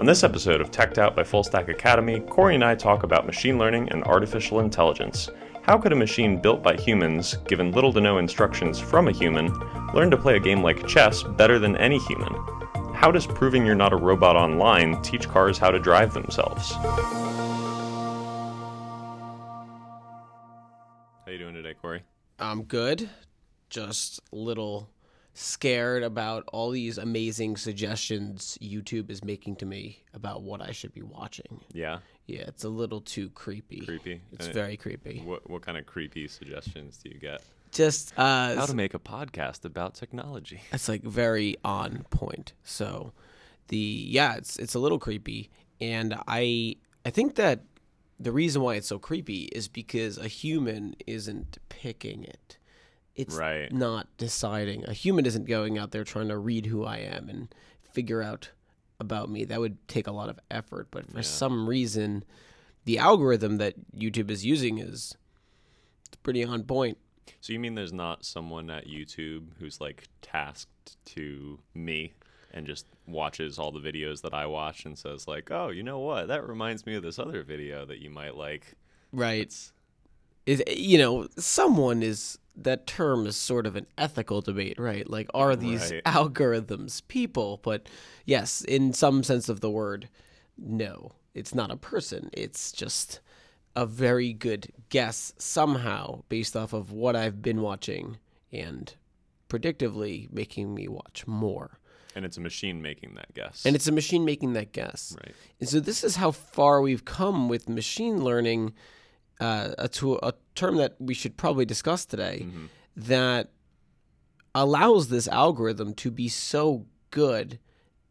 On this episode of Teched Out by Full Stack Academy, Corey and I talk about machine learning and artificial intelligence. How could a machine built by humans, given little to no instructions from a human, learn to play a game like chess better than any human? How does proving you're not a robot online teach cars how to drive themselves? How you doing today, Corey? I'm good. Just little scared about all these amazing suggestions YouTube is making to me about what I should be watching. Yeah, Yeah, it's a little too creepy. creepy. It's Uh, very creepy. What what kind of creepy suggestions do you get? Just uh How to make a podcast about technology? it's like very on point. So the yeah, it's it's a little creepy and I I think that the reason why it's so creepy is because a human isn't picking it. It's Right. not deciding. A human isn't going out there trying to read who I am and figure out about me. That would take a lot of effort, but for some reason the algorithm that YouTube is using is it's pretty on point. So you mean there's not someone at YouTube who's like tasked to me and just watches all the videos that I watch and says like, "Oh, you know what? That reminds me of this other video that you might like." Right. It's is you know someone is that term is sort of an ethical debate right like are these Right. algorithms people but yes in some sense of the word no it's not a person it's just a very good guess somehow based off of what i've been watching and predictively making me watch more and it's a machine making that guess. and it's a machine making that guess right. and so this is how far we've come with machine learning, uh, a, to a term that we should probably discuss today, Mm-hmm. that allows this algorithm to be so good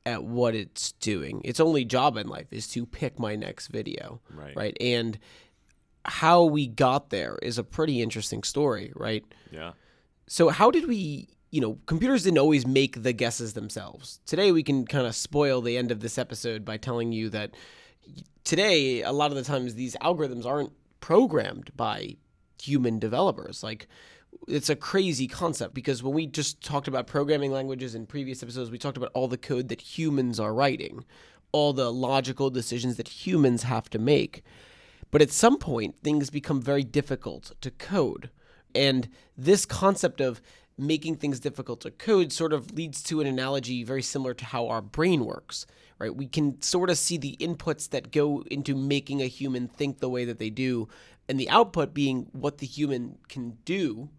at what it's doing. Its only job in life is to pick my next video, Right. right? And how we got there is a pretty interesting story, right? Yeah. So how did we, you know, computers didn't always make the guesses themselves. Today we can kind of spoil the end of this episode by telling you that today a lot of the times these algorithms aren't programmed by human developers. Like it's a crazy concept because when we just talked about programming languages in previous episodes, we talked about all the code that humans are writing, all the logical decisions that humans have to make. But at some point, things become very difficult to code. And this concept of making things difficult to code sort of leads to an analogy very similar to how our brain works, right? We can sort of see the inputs that go into making a human think the way that they do, and the output being what the human can do.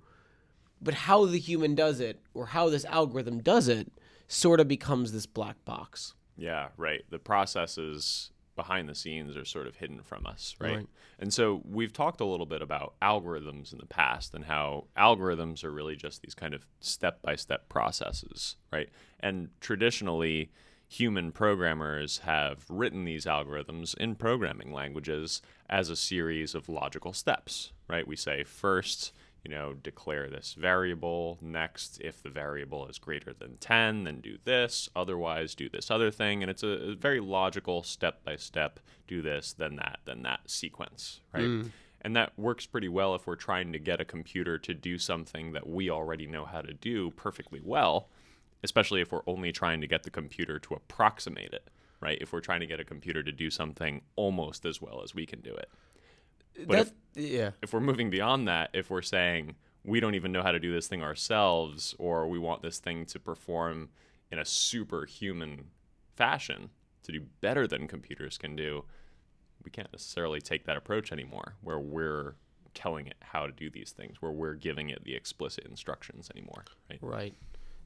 But how the human does it, or how this algorithm does it, sort of becomes this black box. Yeah, right. The processes behind the scenes are sort of hidden from us, right? Right. And so we've talked a little bit about algorithms in the past and how algorithms are really just these kind of step by step processes, right? And traditionally, human programmers have written these algorithms in programming languages as a series of logical steps, right? We say first, you know, declare this variable. Next, if the variable is greater than 10, then do this. Otherwise, do this other thing. And it's a, a very logical step by step do this, then that, then that sequence, right? Hmm. And that works pretty well if we're trying to get a computer to do something that we already know how to do perfectly well, especially if we're only trying to get the computer to approximate it, right? If we're trying to get a computer to do something almost as well as we can do it. But if, yeah. if we're moving beyond that, if we're saying we don't even know how to do this thing ourselves, or we want this thing to perform in a superhuman fashion to do better than computers can do, we can't necessarily take that approach anymore, where we're telling it how to do these things, where we're giving it the explicit instructions anymore, right? Right.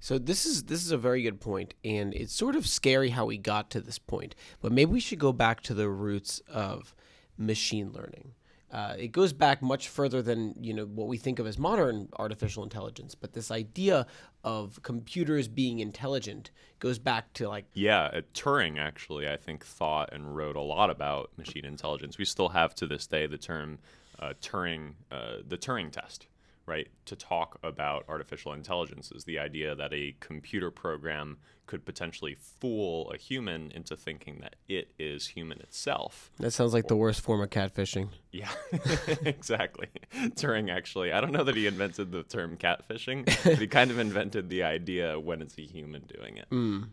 So this is this is a very good point, and it's sort of scary how we got to this point. But maybe we should go back to the roots of machine learning. Uh, it goes back much further than you know what we think of as modern artificial intelligence. But this idea of computers being intelligent goes back to like Yeah, uh, Turing actually, I think, thought and wrote a lot about machine intelligence. We still have to this day the term uh, Turing, uh, the Turing test, right? To talk about artificial intelligence is the idea that a computer program could potentially fool a human into thinking that it is human itself. that sounds like the worst form of catfishing. Yeah, exactly. Turing actually, I don't know that he invented the term catfishing, but he kind of invented the idea when it's a human doing it. Mm,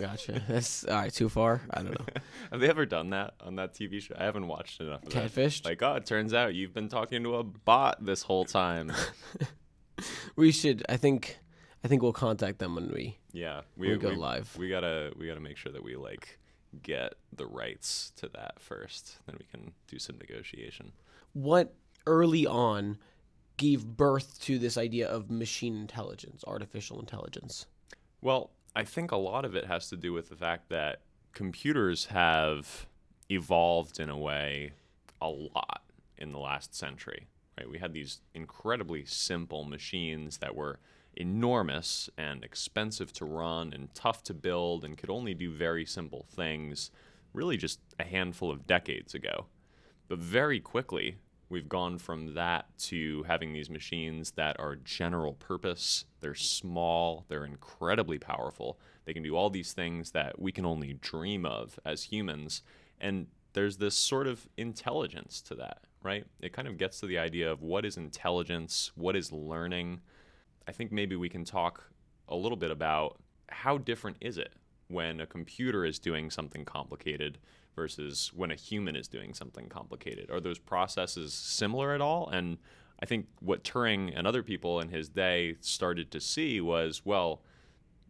Gotcha. That's all right. Too far. I don't know. Have they ever done that on that TV show? I haven't watched enough of that. Catfished. Like, oh, it turns out you've been talking to a bot this whole time. We should. I think. I think we'll contact them when we. yeah, We go live. We gotta we gotta make sure that we like get the rights to that first. Then we can do some negotiation. What early on gave birth to this idea of machine intelligence, artificial intelligence? Well, I think a lot of it has to do with the fact that computers have evolved in a way a lot in the last century. Right? We had these incredibly simple machines that were enormous and expensive to run and tough to build and could only do very simple things really just a handful of decades ago. But very quickly, we've gone from that to having these machines that are general purpose. They're small, they're incredibly powerful. They can do all these things that we can only dream of as humans. And there's this sort of intelligence to that, right? It kind of gets to the idea of what is intelligence, what is learning. I think maybe we can talk a little bit about how different is it when a computer is doing something complicated versus when a human is doing something complicated? Are those processes similar at all? And I think what Turing and other people in his day started to see was well,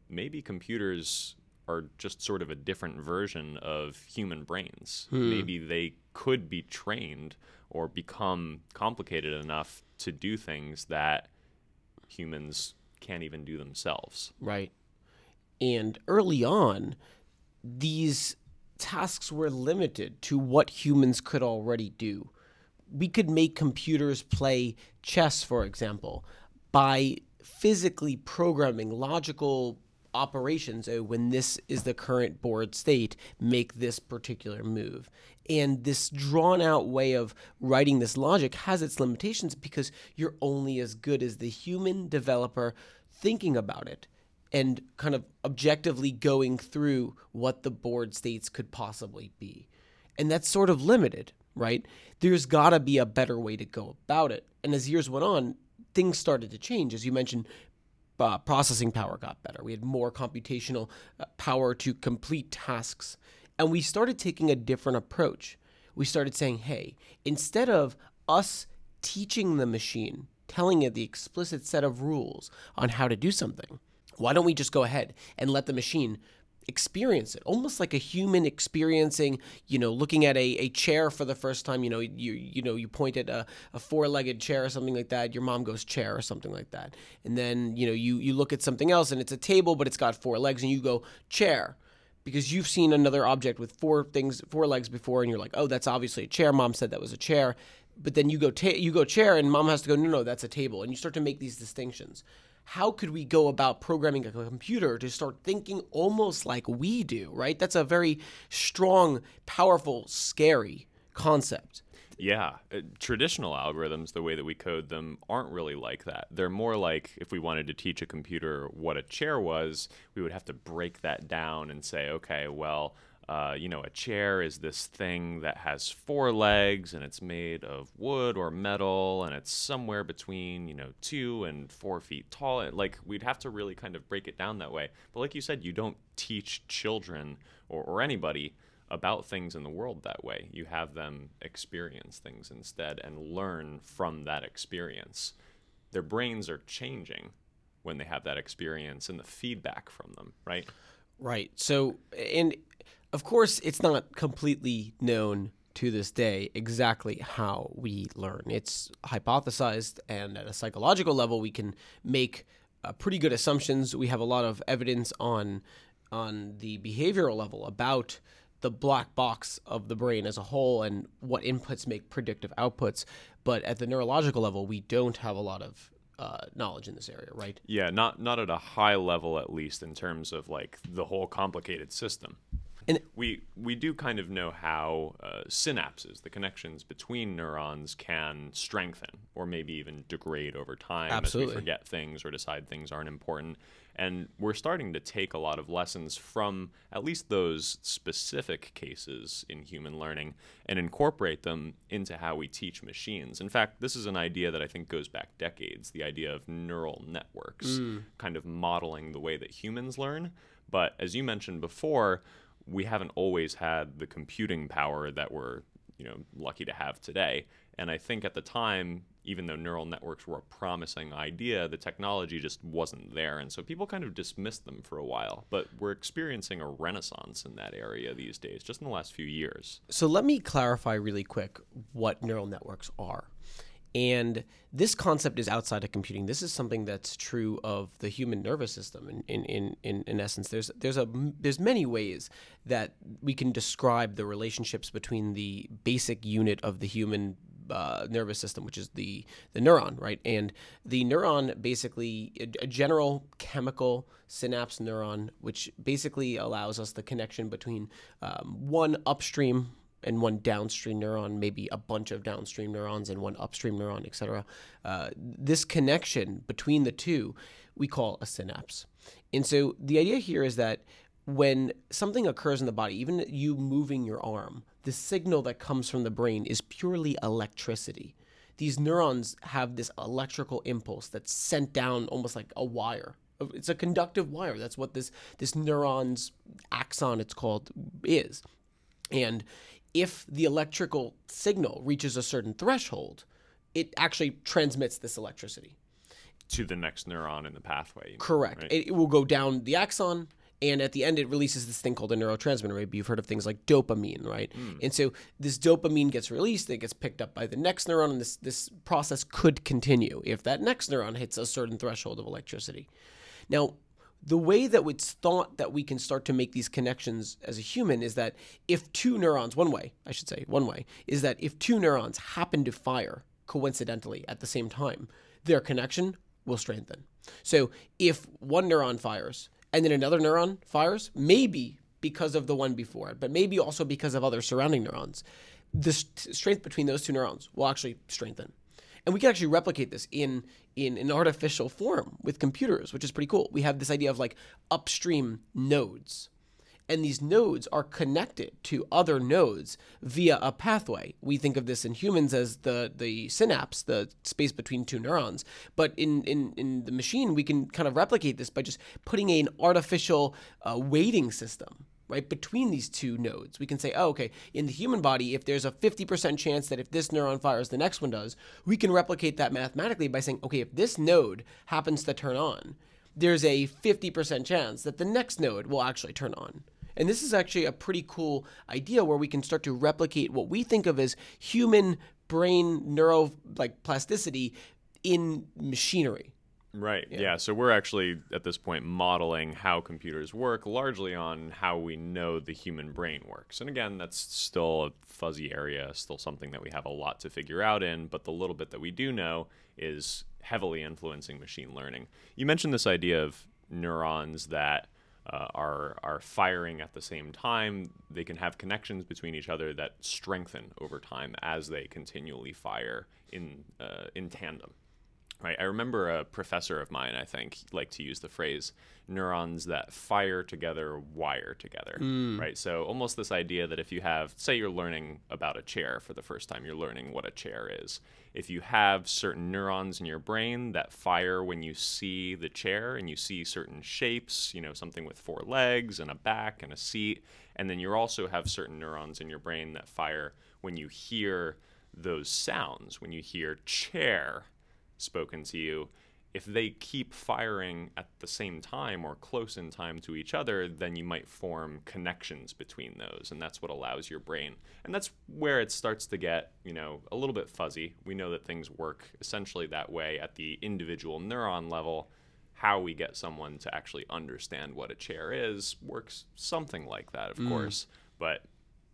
maybe computers are just sort of a different version of human brains. Hmm. Maybe they could be trained or become complicated enough to do things that humans can't even do themselves. Right. And early on, these tasks were limited to what humans could already do. We could make computers play chess, for example, by physically programming logical operations. Oh, when this is the current board state, make this particular move. And this drawn out way of writing this logic has its limitations because you're only as good as the human developer thinking about it and kind of objectively going through what the board states could possibly be. And that's sort of limited, right? There's got to be a better way to go about it. And as years went on, things started to change. As you mentioned, uh, processing power got better. We had more computational uh, power to complete tasks. And we started taking a different approach. We started saying, hey, instead of us teaching the machine, telling it the explicit set of rules on how to do something, why don't we just go ahead and let the machine experience it? Almost like a human experiencing you know looking at a, a chair for the first time you know you you know you point at a, a four-legged chair or something like that your mom goes chair or something like that. And then you know you you look at something else and it's a table but it's got four legs and you go chair. Because you've seen another object with four things four legs before and you're like oh that's obviously a chair. Mom said that was a chair. But then you go ta- you go chair and mom has to go no no that's a table. And you start to make these distinctions how could we go about programming a computer to start thinking almost like we do, right? That's a very strong, powerful, scary concept. Yeah, uh, traditional algorithms, the way that we code them, aren't really like that. They're more like if we wanted to teach a computer what a chair was, we would have to break that down and say, okay, well, uh, you know, a chair is this thing that has four legs and it's made of wood or metal and it's somewhere between, you know, two and four feet tall. Like, we'd have to really kind of break it down that way. But, like you said, you don't teach children or, or anybody about things in the world that way. You have them experience things instead and learn from that experience. Their brains are changing when they have that experience and the feedback from them, right? Right. So, and of course, it's not completely known to this day exactly how we learn. It's hypothesized, and at a psychological level, we can make uh, pretty good assumptions. We have a lot of evidence on on the behavioral level about the black box of the brain as a whole and what inputs make predictive outputs. But at the neurological level, we don't have a lot of uh, knowledge in this area, right? Yeah, not not at a high level at least in terms of like the whole complicated system. And we we do kind of know how uh, synapses, the connections between neurons, can strengthen or maybe even degrade over time Absolutely. as we forget things or decide things aren't important. And we're starting to take a lot of lessons from at least those specific cases in human learning and incorporate them into how we teach machines. In fact, this is an idea that I think goes back decades the idea of neural networks, kind of modeling the way that humans learn But as you mentioned before, we haven't always had the computing power that we're you know lucky to have today. And I think at the time, even though neural networks were a promising idea, the technology just wasn't there. And so people kind of dismissed them for a while. But we're experiencing a renaissance in that area these days, just in the last few years. So let me clarify really quick what neural networks are. And this concept is outside of computing. This is something that's true of the human nervous system. In, in, in, in, in essence, there's there's a there's many ways that we can describe the relationships between the basic unit of the human uh, nervous system, which is the the neuron, right? And the neuron basically a, a, general chemical synapse neuron, which basically allows us the connection between um, one upstream and one downstream neuron, maybe a bunch of downstream neurons and one upstream neuron, etc. Uh, this connection between the two we call a synapse. And so the idea here is that when something occurs in the body, even you moving your arm, the signal that comes from the brain is purely electricity. These neurons have this electrical impulse that's sent down almost like a wire. It's a conductive wire. That's what this this neuron's axon, it's called, is. And if the electrical signal reaches a certain threshold, it actually transmits this electricity to the next neuron in the pathway. Correct. Right? It, it, will go down the axon, and at the end, it releases this thing called a neurotransmitter. Maybe you've heard of things like dopamine, right? Mm. And so this dopamine gets released, it gets picked up by the next neuron, and this this process could continue if that next neuron hits a certain threshold of electricity. Now, the way that it's thought that we can start to make these connections as a human is that if two neurons, one way, I should say, one way, is that if two neurons happen to fire coincidentally at the same time, their connection will strengthen. So if one neuron fires and then another neuron fires, maybe because of the one before, it, but maybe also because of other surrounding neurons, the st- strength between those two neurons will actually strengthen and we can actually replicate this in in an artificial form with computers, which is pretty cool. We have this idea of like upstream nodes. And these nodes are connected to other nodes via a pathway. We think of this in humans as the, the synapse, the space between two neurons. But in, in, in the machine, we can kind of replicate this by just putting an artificial uh, weighting system right between these two nodes we can say oh okay in the human body if there's a 50% chance that if this neuron fires the next one does we can replicate that mathematically by saying okay if this node happens to turn on there's a 50% chance that the next node will actually turn on. And this is actually a pretty cool idea where we can start to replicate what we think of as human brain neuro like plasticity in machinery Right. Yeah. yeah. So we're actually at this point modeling how computers work largely on how we know the human brain works. And again, that's still a fuzzy area, still something that we have a lot to figure out in, but the little bit that we do know is heavily influencing machine learning. You mentioned this idea of neurons that uh, are are firing at the same time. They can have connections between each other that strengthen over time as they continually fire in uh, in tandem right? I remember a professor of mine, I think, liked to use the phrase neurons that fire together, wire together, mm. right? So almost this idea that if you have, say, you're learning about a chair for the first time, you're learning what a chair is. If you have certain neurons in your brain that fire when you see the chair and you see certain shapes, you know, something with four legs and a back and a seat, and then you also have certain neurons in your brain that fire when you hear those sounds, when you hear chair spoken to you, if they keep firing at the same time or close in time to each other, then you might form connections between those, and that's what allows your brain. And that's where it starts to get, you know, a little bit fuzzy. We know that things work essentially that way at the individual neuron level. How we get someone to actually understand what a chair is works something like that, of mm. course. But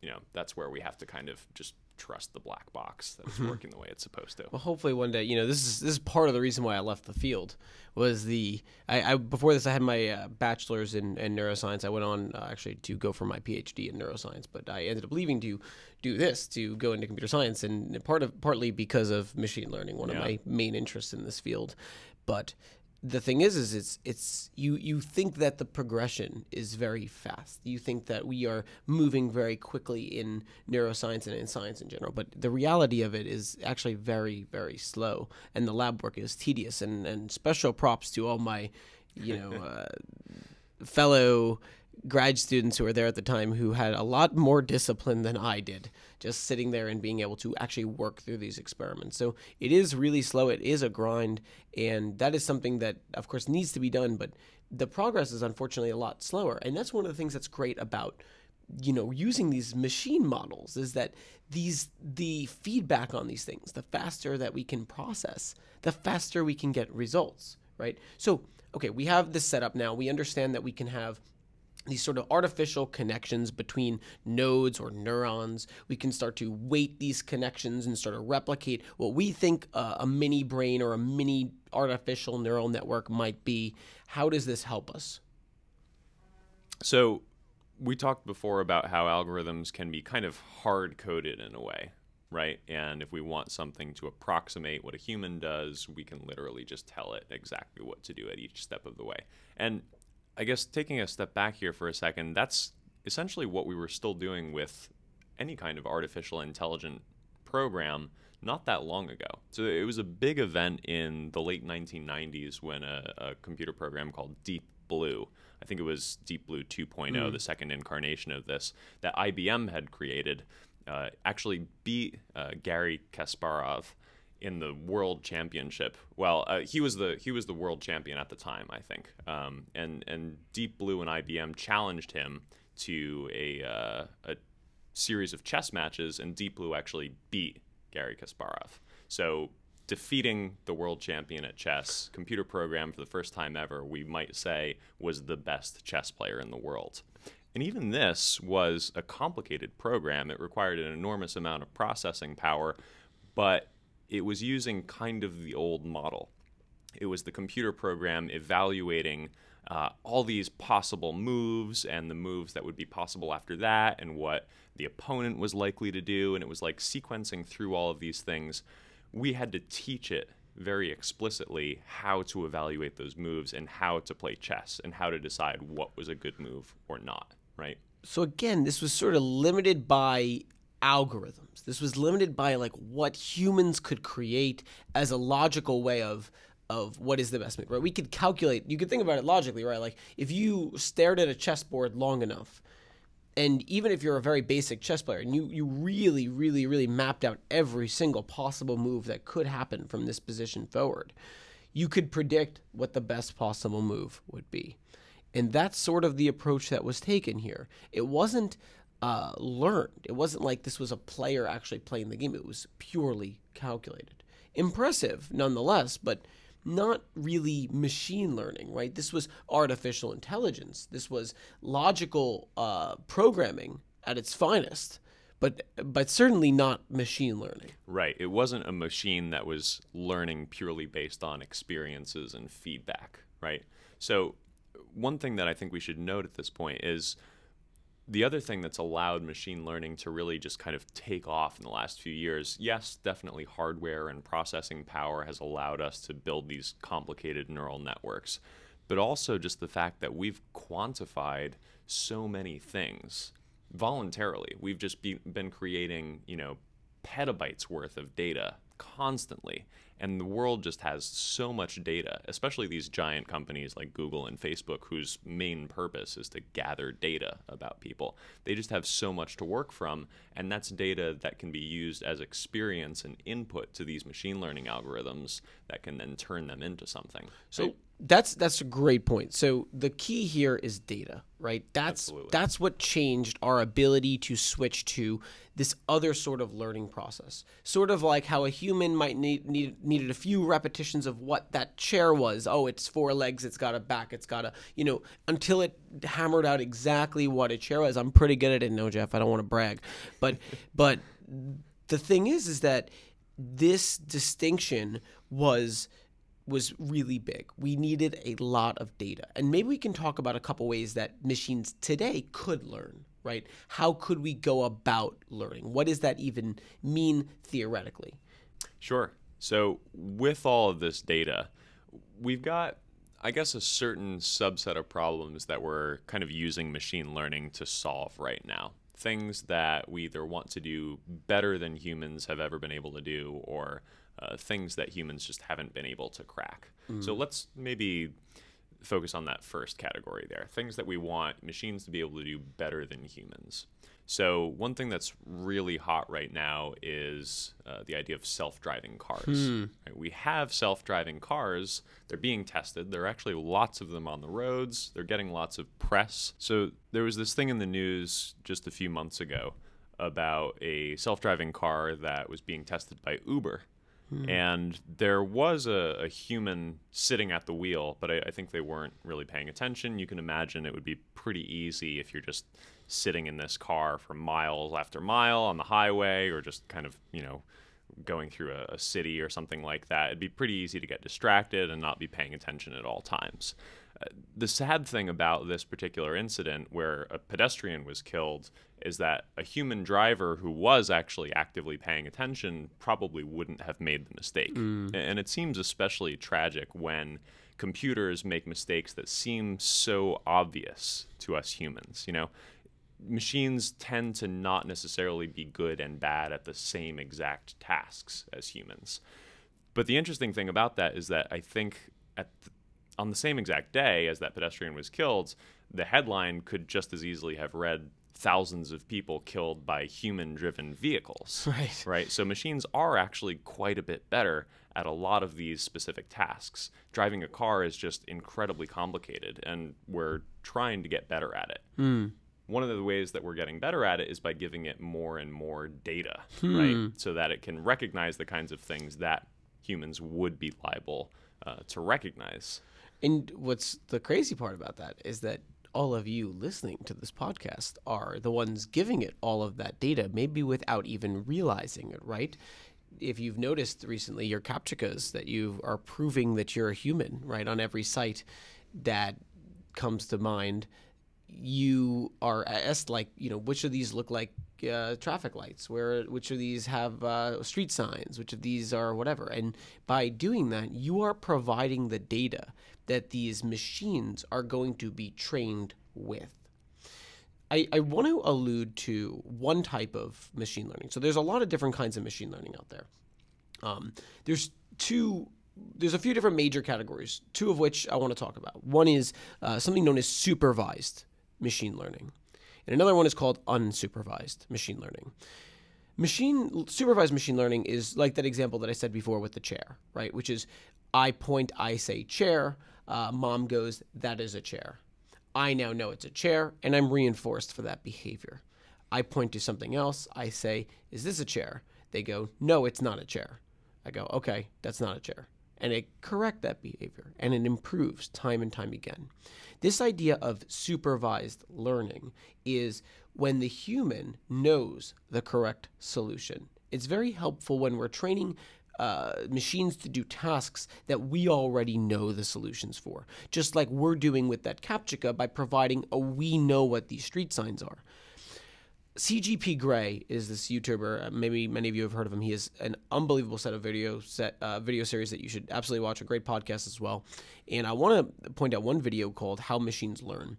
you know, that's where we have to kind of just trust the black box that it's mm-hmm. working the way it's supposed to. Well, hopefully one day, you know, this is this is part of the reason why I left the field was the I, I before this I had my uh, bachelor's in, in, neuroscience. I went on uh, actually to go for my PhD in neuroscience, but I ended up leaving to do this to go into computer science, and part of partly because of machine learning, one yeah. of my main interests in this field. But the thing is is it's it's you you think that the progression is very fast. You think that we are moving very quickly in neuroscience and in science in general but the reality of it is actually very very slow and the lab work is tedious and and special props to all my you know uh, fellow grad students who were there at the time who had a lot more discipline than I did, just sitting there and being able to actually work through these experiments. So it is really slow. It is a grind, and that is something that, of course, needs to be done. But the progress is unfortunately a lot slower, and that's one of the things that's great about you know using these machine models is that these the feedback on these things the faster that we can process the faster we can get results right so okay we have this setup now we understand that we can have these sort of artificial connections between nodes or neurons. We can start to weight these connections and sort of replicate what we think a mini brain or a mini artificial neural network might be. How does this help us? So, we talked before about how algorithms can be kind of hard coded in a way, right? And if we want something to approximate what a human does, we can literally just tell it exactly what to do at each step of the way. And I guess taking a step back here for a second, that's essentially what we were still doing with any kind of artificial intelligent program not that long ago. So it was a big event in the late 1990s when a, a computer program called Deep Blue, I think it was Deep Blue 2.0, mm. the second incarnation of this, that IBM had created, uh, actually beat uh, Garry Kasparov in the world championship. Well, uh, he was the he was the world champion at the time, I think. Um, and and Deep Blue and IBM challenged him to a uh, a series of chess matches, and Deep Blue actually beat Garry Kasparov. So defeating the world champion at chess, computer program for the first time ever, we might say was the best chess player in the world. And even this was a complicated program. It required an enormous amount of processing power, but it was using kind of the old model. It was the computer program evaluating uh, all these possible moves and the moves that would be possible after that and what the opponent was likely to do. And it was like sequencing through all of these things. We had to teach it very explicitly how to evaluate those moves and how to play chess and how to decide what was a good move or not, right? So again, this was sort of limited by algorithms. This was limited by like what humans could create as a logical way of of what is the best move, right? We could calculate. You could think about it logically, right? Like if you stared at a chessboard long enough, and even if you're a very basic chess player and you you really really really mapped out every single possible move that could happen from this position forward, you could predict what the best possible move would be. And that's sort of the approach that was taken here. It wasn't uh, learned. It wasn't like this was a player actually playing the game. It was purely calculated. Impressive, nonetheless, but not really machine learning, right? This was artificial intelligence. This was logical uh, programming at its finest, but but certainly not machine learning. Right. It wasn't a machine that was learning purely based on experiences and feedback, right? So one thing that I think we should note at this point is the other thing that's allowed machine learning to really just kind of take off in the last few years, yes, definitely hardware and processing power has allowed us to build these complicated neural networks, but also just the fact that we've quantified so many things voluntarily. We've just be, been creating, you know, petabytes worth of data constantly. And the world just has so much data, especially these giant companies like Google and Facebook, whose main purpose is to gather data about people. They just have so much to work from, and that's data that can be used as experience and input to these machine learning algorithms that can then turn them into something. So? That's that's a great point. So the key here is data, right? That's Absolutely. that's what changed our ability to switch to this other sort of learning process. Sort of like how a human might need, need needed a few repetitions of what that chair was. Oh, it's four legs, it's got a back, it's got a, you know, until it hammered out exactly what a chair was. I'm pretty good at it, no Geoff, I don't want to brag. But but the thing is is that this distinction was was really big. We needed a lot of data. And maybe we can talk about a couple ways that machines today could learn, right? How could we go about learning? What does that even mean theoretically? Sure. So, with all of this data, we've got, I guess, a certain subset of problems that we're kind of using machine learning to solve right now. Things that we either want to do better than humans have ever been able to do, or uh, things that humans just haven't been able to crack. Mm. So let's maybe focus on that first category there things that we want machines to be able to do better than humans. So, one thing that's really hot right now is uh, the idea of self driving cars. Hmm. Right? We have self driving cars, they're being tested. There are actually lots of them on the roads, they're getting lots of press. So, there was this thing in the news just a few months ago about a self driving car that was being tested by Uber. Hmm. And there was a, a human sitting at the wheel, but I, I think they weren't really paying attention. You can imagine it would be pretty easy if you're just sitting in this car for miles after mile on the highway or just kind of, you know, going through a, a city or something like that. It'd be pretty easy to get distracted and not be paying attention at all times. The sad thing about this particular incident where a pedestrian was killed is that a human driver who was actually actively paying attention probably wouldn't have made the mistake. Mm. A- And it seems especially tragic when computers make mistakes that seem so obvious to us humans. You know, machines tend to not necessarily be good and bad at the same exact tasks as humans. But the interesting thing about that is that I think at th- on the same exact day as that pedestrian was killed, the headline could just as easily have read thousands of people killed by human driven vehicles. Right. Right. So machines are actually quite a bit better at a lot of these specific tasks. Driving a car is just incredibly complicated and we're trying to get better at it one of the ways that we're getting better at it is by giving it more and more data, right? So that it can recognize the kinds of things that humans would be liable uh, to recognize. And what's the crazy part about that is that all of you listening to this podcast are the ones giving it all of that data, maybe without even realizing it, right? If you've noticed recently your captchas that you are proving that you're a human, right, on every site that comes to mind, you are asked like, you know, which of these look like uh, traffic lights? Where which of these have uh, street signs? Which of these are whatever? And by doing that, you are providing the data that these machines are going to be trained with. I, I want to allude to one type of machine learning. So there's a lot of different kinds of machine learning out there. Um, there's two. There's a few different major categories, two of which I want to talk about. One is uh, something known as supervised machine learning, and another one is called unsupervised machine learning. Machine supervised machine learning is like that example that I said before with the chair, right? Which is I point, I say chair, uh, mom goes, that is a chair. I now know it's a chair, and I'm reinforced for that behavior. I point to something else, I say, is this a chair? They go, no, it's not a chair. I go, okay, that's not a chair. And it correct that behavior and it improves time and time again. This idea of supervised learning is when the human knows the correct solution. It's very helpful when we're training uh, machines to do tasks that we already know the solutions for, just like we're doing with that CAPTCHA by providing a we know what these street signs are. CGP Grey is this YouTuber. Uh, maybe many of you have heard of him. He has an unbelievable set of video set uh, video series that you should absolutely watch. A great podcast as well. And I want to point out one video called "How Machines Learn,"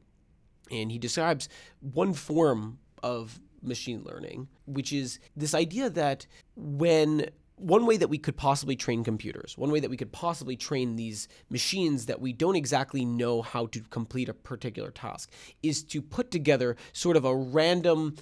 and he describes one form of machine learning, which is this idea that when one way that we could possibly train computers, one way that we could possibly train these machines that we don't exactly know how to complete a particular task, is to put together sort of a random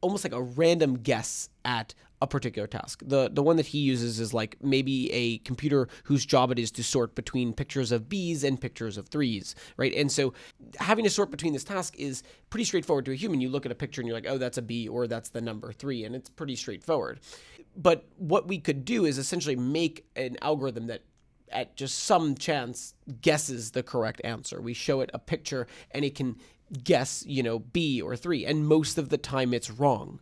almost like a random guess at a particular task. The the one that he uses is like maybe a computer whose job it is to sort between pictures of bees and pictures of threes, right? And so having to sort between this task is pretty straightforward to a human. You look at a picture and you're like, "Oh, that's a bee or that's the number 3," and it's pretty straightforward. But what we could do is essentially make an algorithm that at just some chance guesses the correct answer. We show it a picture and it can guess, you know, B or 3, and most of the time it's wrong.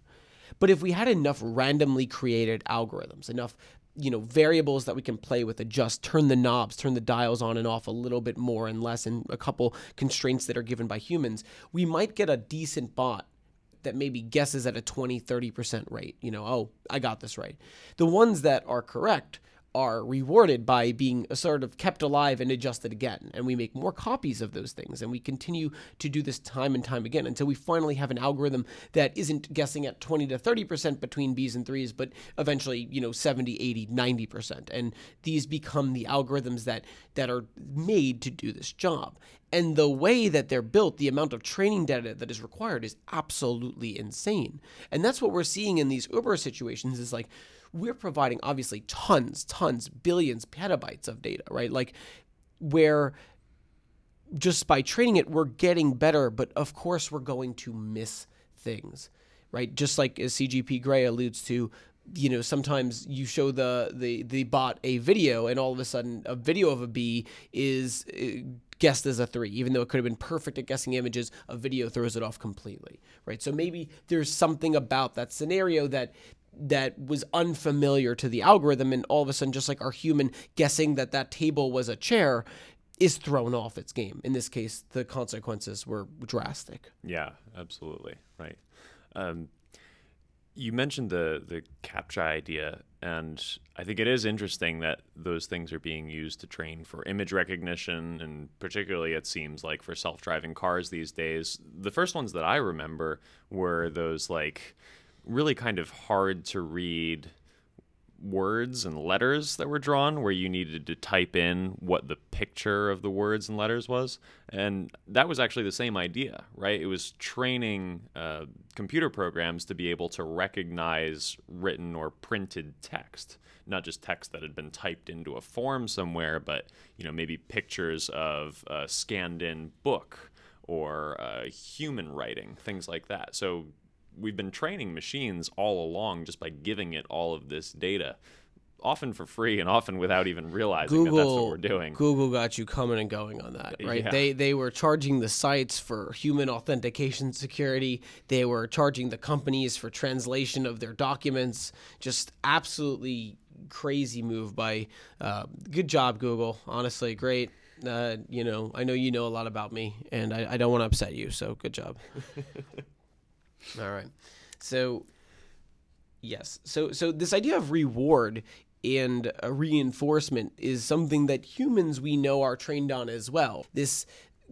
But if we had enough randomly created algorithms, enough you know variables that we can play with adjust turn the knobs turn the dials on and off a little bit more and less and a couple constraints that are given by humans we might get a decent bot that maybe guesses at a 20 30% rate you know oh i got this right. The ones that are correct are rewarded by being sort of kept alive and adjusted again. And we make more copies of those things. And we continue to do this time and time again until we finally have an algorithm that isn't guessing at 20 to 30% between B's and 3's, but eventually, you know, 70, 80, 90%. And these become the algorithms that, that are made to do this job. And the way that they're built, the amount of training data that is required is absolutely insane. And that's what we're seeing in these Uber situations is like, we're providing obviously tons, tons, billions, petabytes of data, right? Like where just by training it, we're getting better, but of course we're going to miss things, right? Just like as CGP Grey alludes to, you know, sometimes you show the the the bot a video, and all of a sudden, a video of a bee is uh, guessed as a three, even though it could have been perfect at guessing images. A video throws it off completely, right? So maybe there's something about that scenario that that was unfamiliar to the algorithm and all of a sudden just like our human guessing that that table was a chair is thrown off its game. In this case the consequences were drastic. Yeah absolutely. Right. Um, you mentioned the the captcha idea and i think it is interesting that those things are being used to train for image recognition and particularly it seems like for self-driving cars these days. The first ones that i remember were those like really kind of hard to read words and letters that were drawn where you needed to type in what the picture of the words and letters was. And that was actually the same idea right? It was training uh, computer programs to be able to recognize written or printed text not just text that had been typed into a form somewhere but you know maybe pictures of a scanned in book or uh, human writing things like that. So we've been training machines all along just by giving it all of this data often for free and often without even realizing Google, that that's what we're doing. Google got you coming and going on that, right? Yeah. They they were charging the sites for human authentication security. They were charging the companies for translation of their documents. Just absolutely crazy move by. Uh, good job, Google. Honestly, great. Uh, you know, I know you know a lot about me, and I, I don't want to upset you. So good job. All right. So yes. So so this idea of reward and uh, reinforcement is something that humans we know are trained on as well. This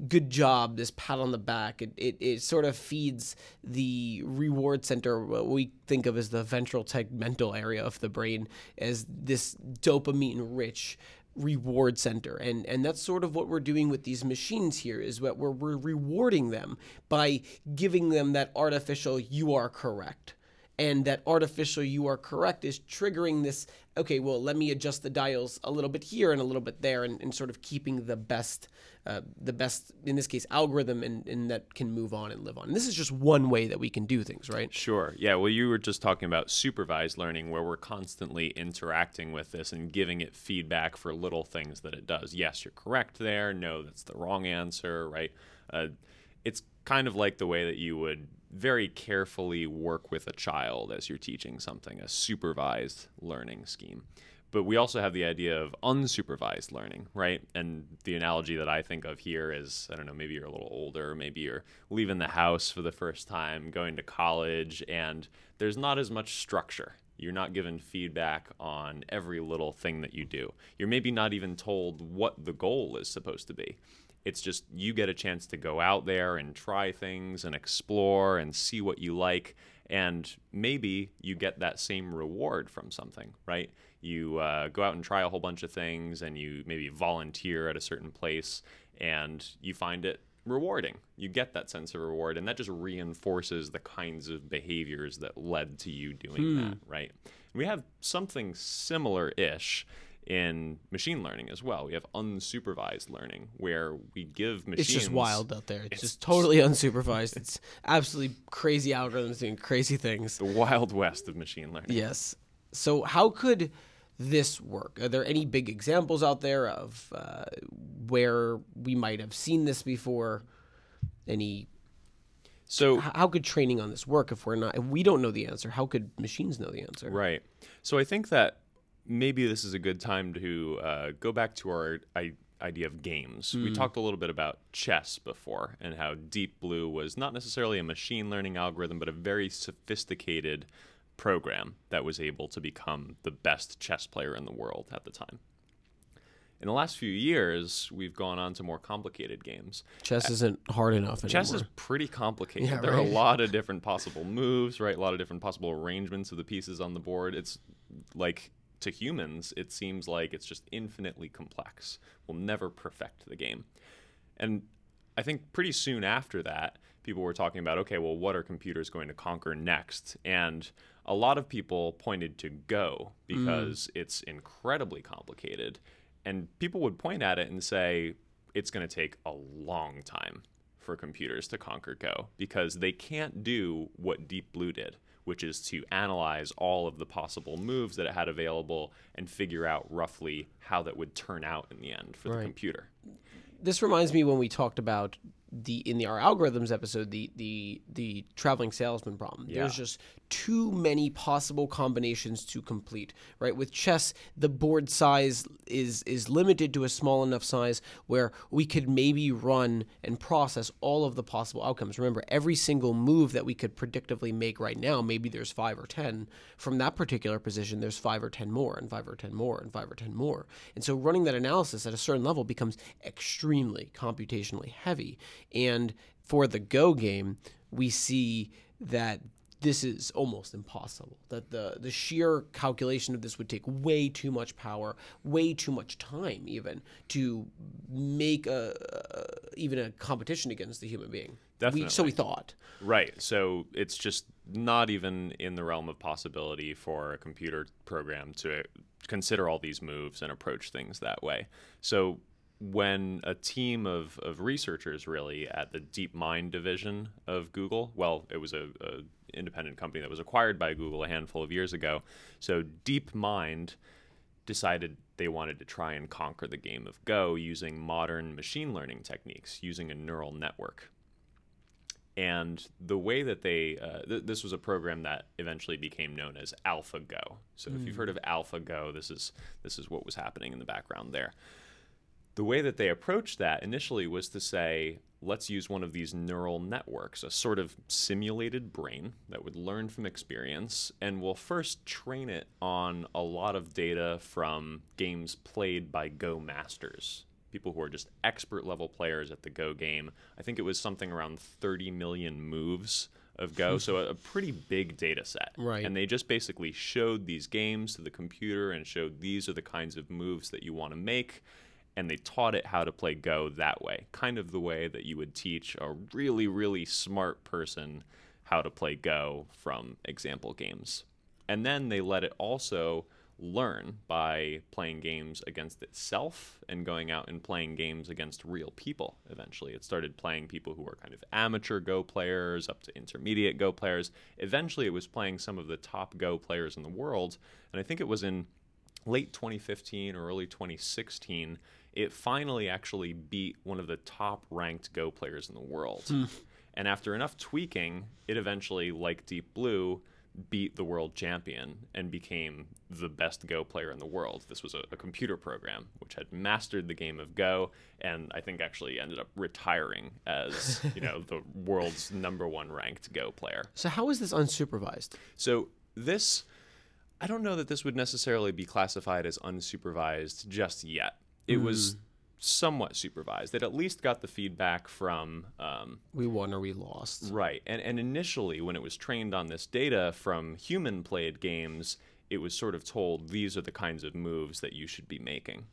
good job, this pat on the back, it, it, it sort of feeds the reward center, what we think of as the ventral tegmental area of the brain, as this dopamine rich reward center. And and that's sort of what we're doing with these machines here is what we're, we're rewarding them by giving them that artificial you are correct and that artificial you are correct is triggering this okay well let me adjust the dials a little bit here and a little bit there and, and sort of keeping the best uh, the best in this case algorithm and, and that can move on and live on. And this is just one way that we can do things right? Sure. Yeah well you were just talking about supervised learning where we're constantly interacting with this and giving it feedback for little things that it does. Yes you're correct there. No that's the wrong answer right? Uh, it's kind of like the way that you would very carefully work with a child as you're teaching something, a supervised learning scheme. But we also have the idea of unsupervised learning, right? And the analogy that I think of here is I don't know, maybe you're a little older, maybe you're leaving the house for the first time, going to college, and there's not as much structure. You're not given feedback on every little thing that you do. You're maybe not even told what the goal is supposed to be. It's just you get a chance to go out there and try things and explore and see what you like. And maybe you get that same reward from something, right? You uh, go out and try a whole bunch of things and you maybe volunteer at a certain place and you find it rewarding. You get that sense of reward, and that just reinforces the kinds of behaviors that led to you doing hmm. that, right? we have something similar ish in machine learning as well. We have unsupervised learning where we give machines. It's just wild out there. It's, it's just totally unsupervised. it's absolutely crazy algorithms doing crazy things. The wild west of machine learning. Yes. So how could this work? Are there any big examples out there of uh, where we might have seen this before? Any so how could training on this work if we're not if we don't know the answer? How could machines know the answer? Right. So I think that maybe this is a good time to uh, go back to our I- idea of games. Mm. We hmm. talked a little bit about chess before and how Deep Blue was not necessarily a machine learning algorithm, but a very sophisticated program that was able to become the best chess player in the world at the time. In the last few years, we've gone on to more complicated games. Chess isn't hard enough anymore. Chess is pretty complicated. Yeah, there are a lot of different possible moves, right? A lot of different possible arrangements of the pieces on the board. It's like to humans, it seems like it's just infinitely complex. We'll never perfect the game. And I think pretty soon after that, people were talking about, okay, well, what are computers going to conquer next? And a lot of people pointed to Go because mm. it's incredibly complicated. And people would point at it and say, it's going to take a long time for computers to conquer Go because they can't do what Deep Blue did, which is to analyze all of the possible moves that it had available and figure out roughly how that would turn out in the end for the computer. this reminds me when we talked about the in the our algorithms episode the the the traveling salesman problem. There's just too many possible combinations to complete right? With chess the board size is is limited to a small enough size where we could maybe run and process all of the possible outcomes. Remember every single move that we could predictively make right now maybe there's 5 or 10 from that particular position there's 5 or 10 more and 5 or 10 more and 5 or 10 more. And so running that analysis at a certain level becomes extremely computationally heavy and for the go game we see that this is almost impossible that the the sheer calculation of this would take way too much power way too much time even to make a, a even a competition against the human being we, so we thought Right. So it's just not even in the realm of possibility for a computer program to consider all these moves and approach things that way. So when a team of, of researchers really at the DeepMind division of Google, well, it was a, a independent company that was acquired by Google a handful of years ago. So DeepMind decided they wanted to try and conquer the game of Go using modern machine learning techniques, using a neural network and the way that they uh, th- this was a program that eventually became known as AlphaGo. So if you've heard of AlphaGo, this is this is what was happening in the background there. The way that they approached that initially was to say, let's use one of these neural networks, a sort of simulated brain that would learn from experience, and we'll first train it on a lot of data from games played by Go masters people who are just expert level players at the Go game. I think it was something around 30 million moves of Go, so a, pretty big data set. Right. And they just basically showed these games to the computer and showed these are the kinds of moves that you want to make. And they taught it how to play Go that way, kind of the way that you would teach a really, really smart person how to play Go from example games. And then they let it also learn by playing games against itself and going out and playing games against real people eventually. It started playing people who were kind of amateur Go players up to intermediate Go players. Eventually, it was playing some of the top Go players in the world. And I think it was in late 2015 or early 2016, it finally actually beat one of the top ranked Go players in the world. Hmm. And after enough tweaking, it eventually, like Deep Blue, beat the world champion and became the best Go player in the world. This was a, a computer program which had mastered the game of Go, and I think actually ended up retiring as you know the world's number one ranked Go player. so how is this unsupervised So this, I don't know that this would necessarily be classified as unsupervised just yet. It was somewhat supervised. It at least got the feedback from um, we won or we lost Right. And and initially when it was trained on this data from human played games, it was sort of told these are the kinds of moves that you should be making.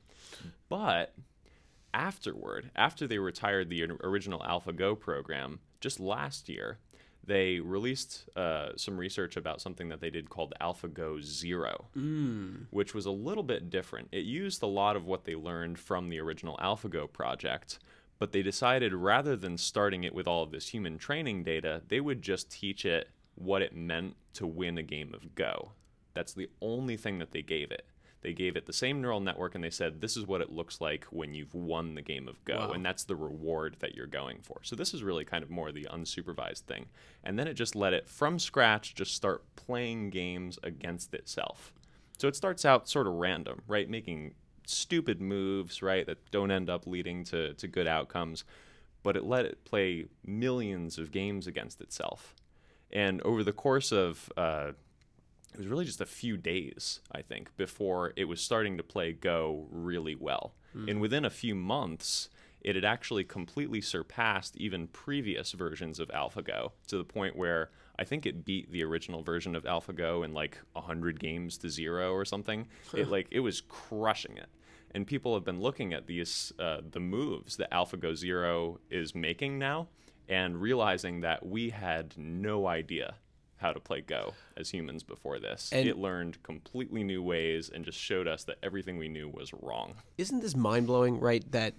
But afterward, after they retired the original AlphaGo program, just last year, they released uh, some research about something that they did called AlphaGo Zero, which was a little bit different. It used a lot of what they learned from the original AlphaGo project, but they decided rather than starting it with all of this human training data, they would just teach it what it meant to win a game of Go. That's the only thing that they gave it. They gave it the same neural network and they said, this is what it looks like when you've won the game of Go. Wow. And that's the reward that you're going for. So this is really kind of more the unsupervised thing. And then it just let it, from scratch, just start playing games against itself. So it starts out sort of random, right? Making stupid moves, right, that don't end up leading to, to good outcomes. But it let it play millions of games against itself. And over the course of uh, it was really just a few days, I think, before it was starting to play Go really well. Mm. And within a few months, it had actually completely surpassed even previous versions of AlphaGo to the point where I think it beat the original version of AlphaGo in like 100 games to zero or something. it like it was crushing it. And people have been looking at these uh, the moves that AlphaGo Zero is making now and realizing that we had no idea how to play Go as humans before this. And it learned completely new ways and just showed us that everything we knew was wrong. Isn't this mind blowing, right? That,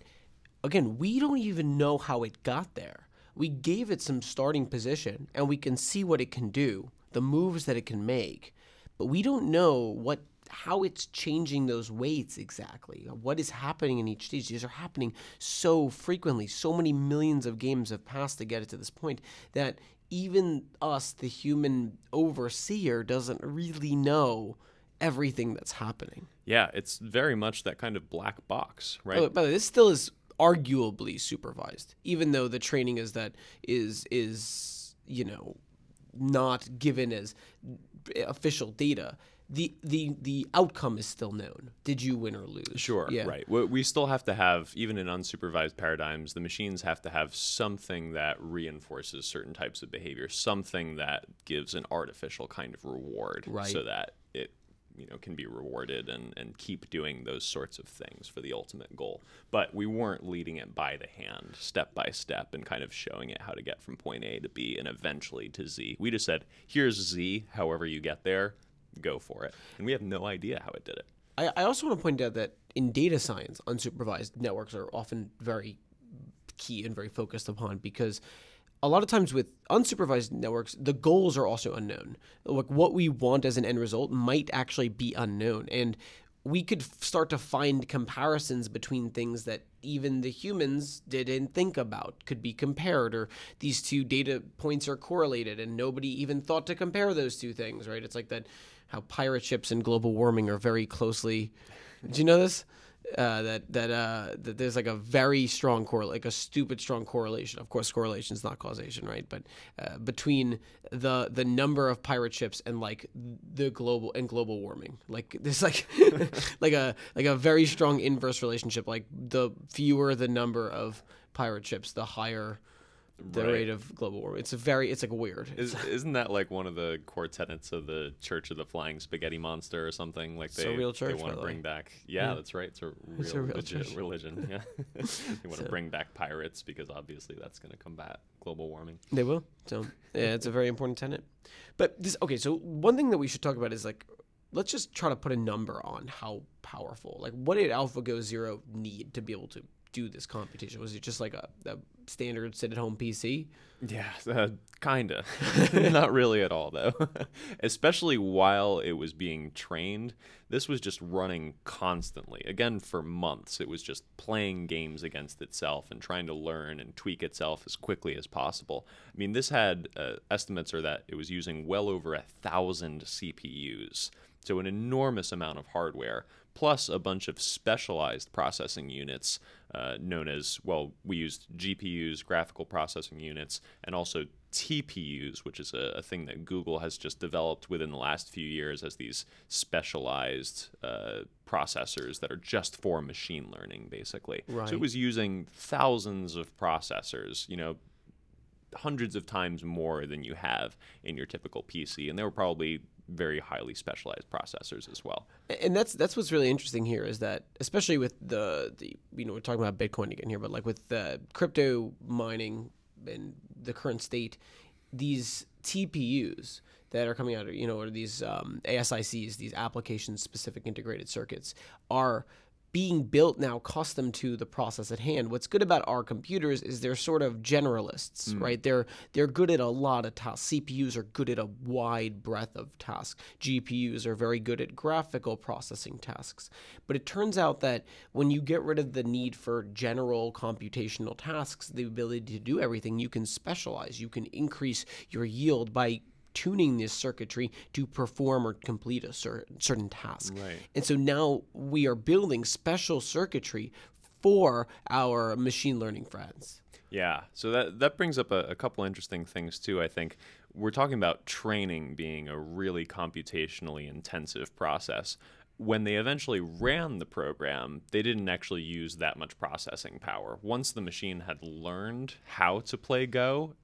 again, we don't even know how it got there. We gave it some starting position and we can see what it can do, the moves that it can make, but we don't know what how it's changing those weights exactly. What is happening in each stage? These are happening so frequently. So many millions of games have passed to get it to this point that even us, the human overseer, doesn't really know everything that's happening. Yeah, it's very much that kind of black box, right? But, but this still is arguably supervised, even though the training is that is is you know not given as official data the the the outcome is still known. Did you win or lose? Sure. Yeah. Right. We still have to have even in unsupervised paradigms, the machines have to have something that reinforces certain types of behavior, something that gives an artificial kind of reward, right. so that it you know can be rewarded and and keep doing those sorts of things for the ultimate goal. But we weren't leading it by the hand, step by step, and kind of showing it how to get from point A to B and eventually to Z. We just said, here's Z. However you get there go for it. And we have no idea how it did it. I, I also want to point out that in data science, unsupervised networks are often very key and very focused upon because a lot of times with unsupervised networks, the goals are also unknown. Like what we want as an end result might actually be unknown. And we could start to find comparisons between things that even the humans didn't think about could be compared or these two data points are correlated and nobody even thought to compare those two things right it's like that how pirate ships and global warming are very closely. Do you know this? Uh, that that uh, that there's like a very strong correlation, like a stupid strong correlation. Of course, correlation is not causation, right? But uh, between the the number of pirate ships and like the global and global warming, like there's like like a like a very strong inverse relationship. Like the fewer the number of pirate ships, the higher the right. rate of global warming. It's a very, it's like weird. Is, isn't that like one of the core tenets of the Church of the Flying Spaghetti Monster or something? Like they, church, they want to bring back. Yeah, yeah, that's right. It's a real, it's a real legit religion. Yeah, they want to so. bring back pirates because obviously that's going to combat global warming. They will. So yeah, it's a very important tenet. But this, okay, so one thing that we should talk about is like let's just try to put a number on how powerful. Like, what did AlphaGo Zero need to be able to do this competition? Was it just like a, a standard sit at home PC? Yeah, uh, kinda. Not really at all, though. Especially while it was being trained, this was just running constantly. Again, for months, it was just playing games against itself and trying to learn and tweak itself as quickly as possible. I mean, this had uh, estimates are that it was using well over a thousand CPUs. So, an enormous amount of hardware, plus a bunch of specialized processing units uh, known as, well, we used GPUs, graphical processing units, and also TPUs, which is a, a, thing that Google has just developed within the last few years as these specialized uh, processors that are just for machine learning, basically. Right. So it was using thousands of processors, you know, hundreds of times more than you have in your typical PC, and they were probably very highly specialized processors as well. And that's that's what's really interesting here is that especially with the the you know we're talking about Bitcoin again here, but like with the crypto mining and the current state, these TPUs that are coming out, you know, or these um, ASICs, these application specific integrated circuits, are being built now custom to the process at hand. What's good about our computers is they're sort of generalists, mm. right? They're they're good at a lot of tasks. CPUs are good at a wide breadth of tasks. GPUs are very good at graphical processing tasks. But it turns out that when you get rid of the need for general computational tasks, the ability to do everything, you can specialize. You can increase your yield by tuning this circuitry to perform or complete a cer- certain task. Right. And so now we are building special circuitry for our machine learning friends. Yeah, so that that brings up a, a couple interesting things too. I think we're talking about training being a really computationally intensive process. When they eventually ran the program, they didn't actually use that much processing power. Once the machine had learned how to play Go,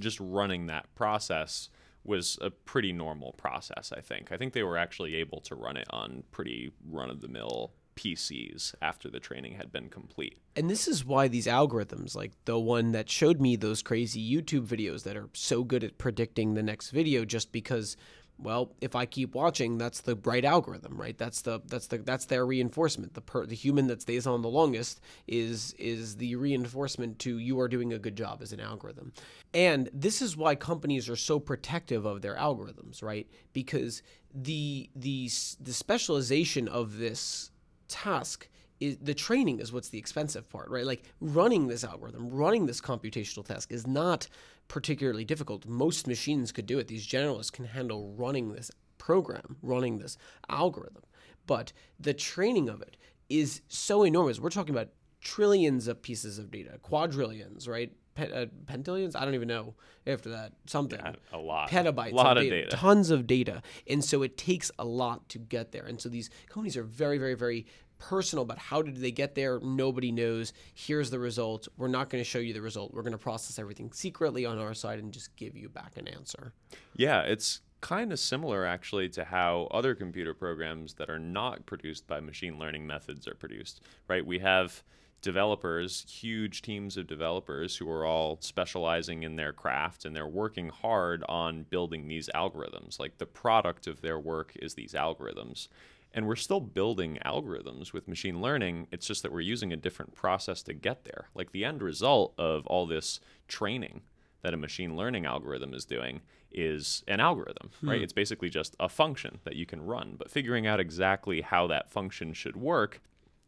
just running that process was a pretty normal process, I think. I think they were actually able to run it on pretty run of the mill PCs after the training had been complete. And this is why these algorithms, like the one that showed me those crazy YouTube videos that are so good at predicting the next video, just because, well, if I keep watching, that's the right algorithm, right? That's the that's the that's their reinforcement. The per, the human that stays on the longest is is the reinforcement to you are doing a good job as an algorithm. And this is why companies are so protective of their algorithms, right? Because the the the specialization of this task is the training is what's the expensive part, right? Like running this algorithm, running this computational task is not particularly difficult. Most machines could do it. These generalists can handle running this program, running this algorithm. But the training of it is so enormous. We're talking about trillions of pieces of data, quadrillions, right? Pet, uh, pentillions? I don't even know after that. Something. Yeah, a lot. Petabytes. A lot of of data, data. Tons of data. And so it takes a lot to get there. And so these companies are very, very, very personal about how did they get there. Nobody knows. Here's the result. We're not going to show you the result. We're going to process everything secretly on our side and just give you back an answer. Yeah, it's kind of similar actually to how other computer programs that are not produced by machine learning methods are produced, right? We have developers, huge teams of developers who are all specializing in their craft and they're working hard on building these algorithms. Like the product of their work is these algorithms. And we're still building algorithms with machine learning. It's just that we're using a different process to get there. Like the end result of all this training that a machine learning algorithm is doing is an algorithm, right? Hmm. It's basically just a function that you can run. But figuring out exactly how that function should work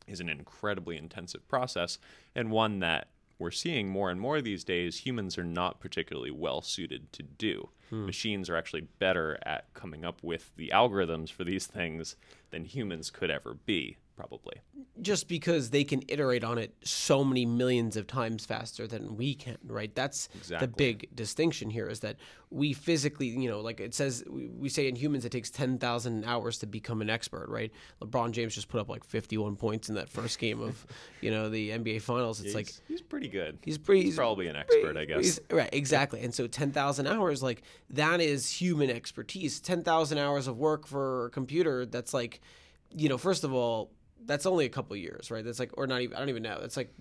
is an incredibly intensive process and one that we're seeing more and more these days humans are not particularly well suited to do. Hmm. Machines are actually better at coming up with the algorithms for these things than humans could ever be, probably. just because they can iterate on it so many millions of times faster than we can, right? That's Exactly. the big distinction here is that we physically, you know, like it says, we, we say in humans it takes 10,000 hours to become an expert, right? LeBron James just put up like 51 points in that first game of, you know, the NBA Finals. It's like, he's, he's pretty good. he's pretty, He's probably an expert, I guess. Right, exactly. And so 10,000 hours, like, that is human expertise. 10,000 hours of work for a computer, that's like, you know, first of all, that's only a couple years, right? That's like, or not even, I don't even know. It's like,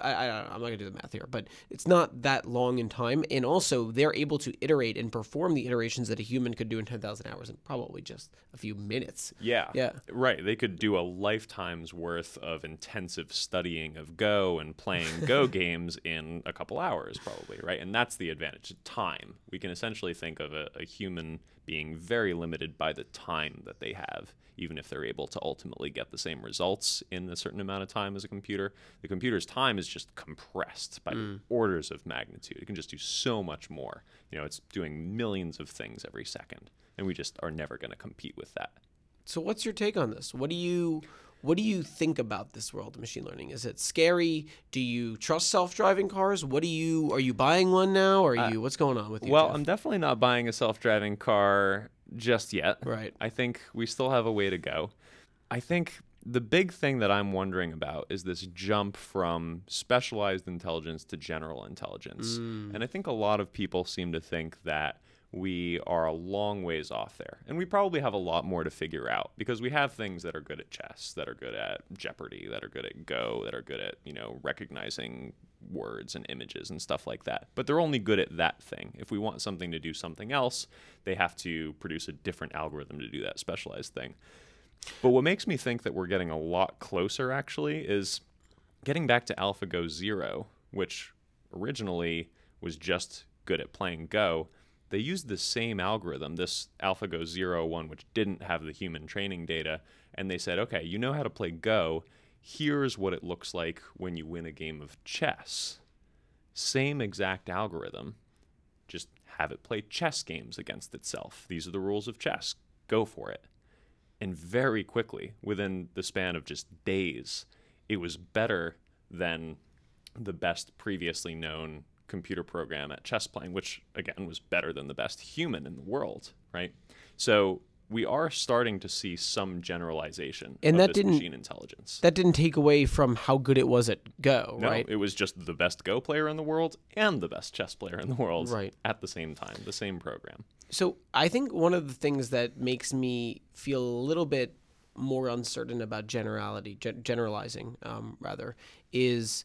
I, I don't know, I'm not gonna do the math here, but it's not that long in time. And also, they're able to iterate and perform the iterations that a human could do in 10,000 hours in probably just a few minutes. Yeah. Yeah. Right. They could do a lifetime's worth of intensive studying of Go and playing Go games in a couple hours, probably, right? And that's the advantage time. We can essentially think of a, a human being very limited by the time that they have, even if they're able to ultimately get the same results in a certain amount of time as a computer. The computer's time is just compressed by mm. orders of magnitude. It can just do so much more. You know, it's doing millions of things every second. And we just are never going to compete with that. So what's your take on this? What do you what do you think about this world of machine learning? Is it scary? Do you trust self-driving cars? What do you are you buying one now? Or are you what's going on with you? Uh, Well, Geoff? I'm definitely not buying a self-driving car just yet. Right. I think we still have a way to go. I think the big thing that I'm wondering about is this jump from specialized intelligence to general intelligence. And I think a lot of people seem to think that we are a long ways off there. And we probably have a lot more to figure out because we have things that are good at chess, that are good at Jeopardy, that are good at Go, that are good at, you know, recognizing words and images and stuff like that. But they're only good at that thing. If we want something to do something else, they have to produce a different algorithm to do that specialized thing. But what makes me think that we're getting a lot closer actually is getting back to AlphaGo Zero, which originally was just good at playing Go. They used the same algorithm, this AlphaGo Zero one, which didn't have the human training data, and they said, okay, you know how to play Go. Here's what it looks like when you win a game of chess. Same exact algorithm, just have it play chess games against itself. These are the rules of chess. Go for it. And very quickly, within the span of just days, it was better than the best previously known computer program at chess playing, which again was better than the best human in the world, right? So we are starting to see some generalization And of that didn't- machine intelligence. That didn't take away from how good it was at Go, no, right? it was just the best Go player in the world and the best chess player in the world Right. at the same time, the same program. So I think one of the things that makes me feel a little bit more uncertain about generality, gen- generalizing, um, rather, is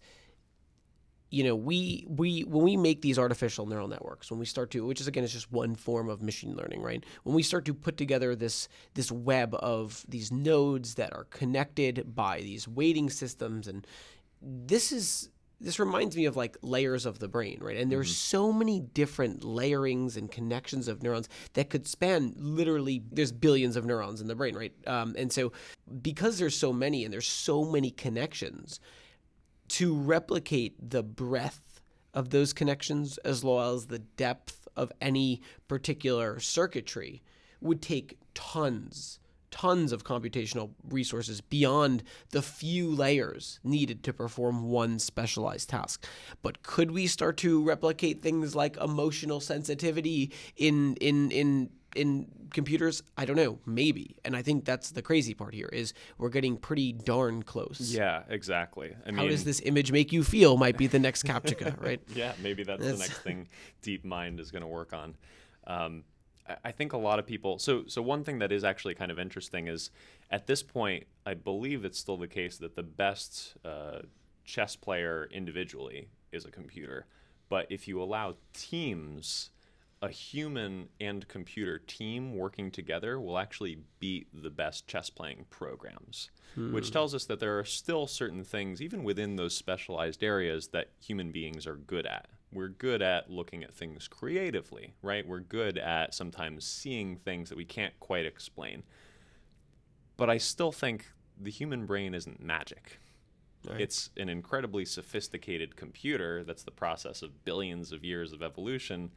you know we we when we make these artificial neural networks when we start to which is again is just one form of machine learning right? When we start to put together this this web of these nodes that are connected by these weighting systems and this is this reminds me of like layers of the brain right? And there's so many different layerings and connections of neurons that could span literally there's billions of neurons in the brain right? Um, and so because there's so many and there's so many connections to replicate the breadth of those connections as well as the depth of any particular circuitry would take tons tons of computational resources beyond the few layers needed to perform one specialized task. But could we start to replicate things like emotional sensitivity in in in in computers i don't know maybe and i think that's the crazy part here is we're getting pretty darn close Yeah, exactly. I how mean, does this image make you feel might be the next captcha right yeah, maybe that's the next thing deep mind is going to work on. Um, I- I think a lot of people. So, so one thing that is actually kind of interesting is, at this point, I believe it's still the case that the best uh, chess player individually is a computer, but if you allow teams, a human and computer team working together will actually beat the best chess playing programs, hmm. which tells us that there are still certain things, even within those specialized areas, that human beings are good at. We're good at looking at things creatively, right? We're good at sometimes seeing things that we can't quite explain. But I still think the human brain isn't magic. Right. It's an incredibly sophisticated computer that's the process of billions of years of evolution,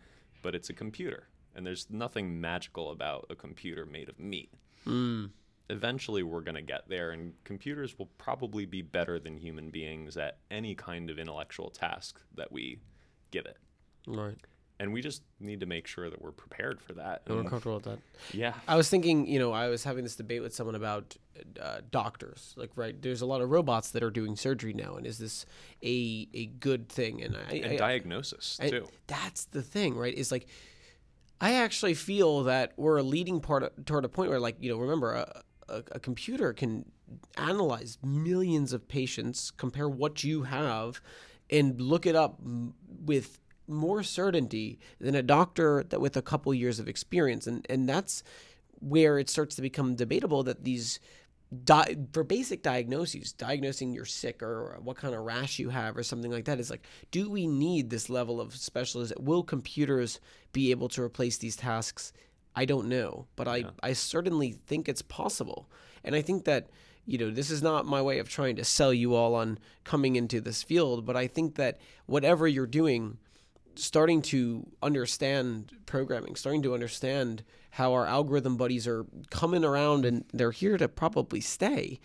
but it's a computer. And there's nothing magical about a computer made of meat. mm. Eventually, we're going to get there, and computers will probably be better than human beings at any kind of intellectual task that we give it. right And we just need to make sure that we're prepared for that. and we're comfortable with that yeah. I was thinking, you know, I was having this debate with someone about uh, doctors. Like, right, there's a lot of robots that are doing surgery now, and is this a a good thing? And I, And I, diagnosis, I- too. that's the thing, right? Is like, I actually feel that we're a leading part toward a point where, like, you know, remember a, a, a computer can analyze millions of patients, compare what you have, and look it up with more certainty than a doctor that with a couple years of experience, and and that's where it starts to become debatable that these di- for basic diagnoses, diagnosing you're sick or what kind of rash you have or something like that is like, do we need this level of specialist Will computers be able to replace these tasks? I don't know, but I, I certainly think it's possible. And I think that, you know, this is not my way of trying to sell you all on coming into this field, but I think that whatever you're doing, starting to understand programming, starting to understand how our algorithm buddies are coming around and they're here to probably stay,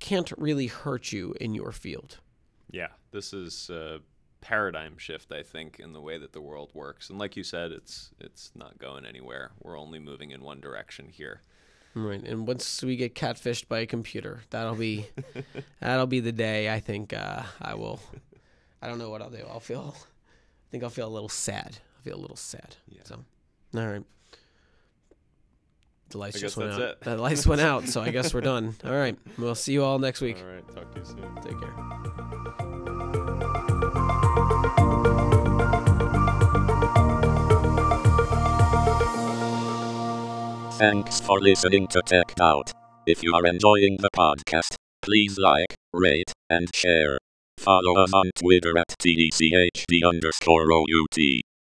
can't really hurt you in your field. Yeah, this is a paradigm shift, I think, in the way that the world works. And like you said, it's it's not going anywhere. We're only moving in one direction here. Right, and once we get catfished by a computer, that'll be that'll be the day. I think uh, I will. I don't know what I'll do. I'll feel. I think I'll feel a little sad. I'll feel a little sad. Yeah. So, all right. The lights I just guess went that's out. it. The lights went out, so I guess we're done. All right. We'll see you all next week. All right, talk to you soon. Take care. Thanks for listening to Tech Out. If you are enjoying the podcast, please like, rate, and share. Follow us on Twitter at TDCHD underscore OUT.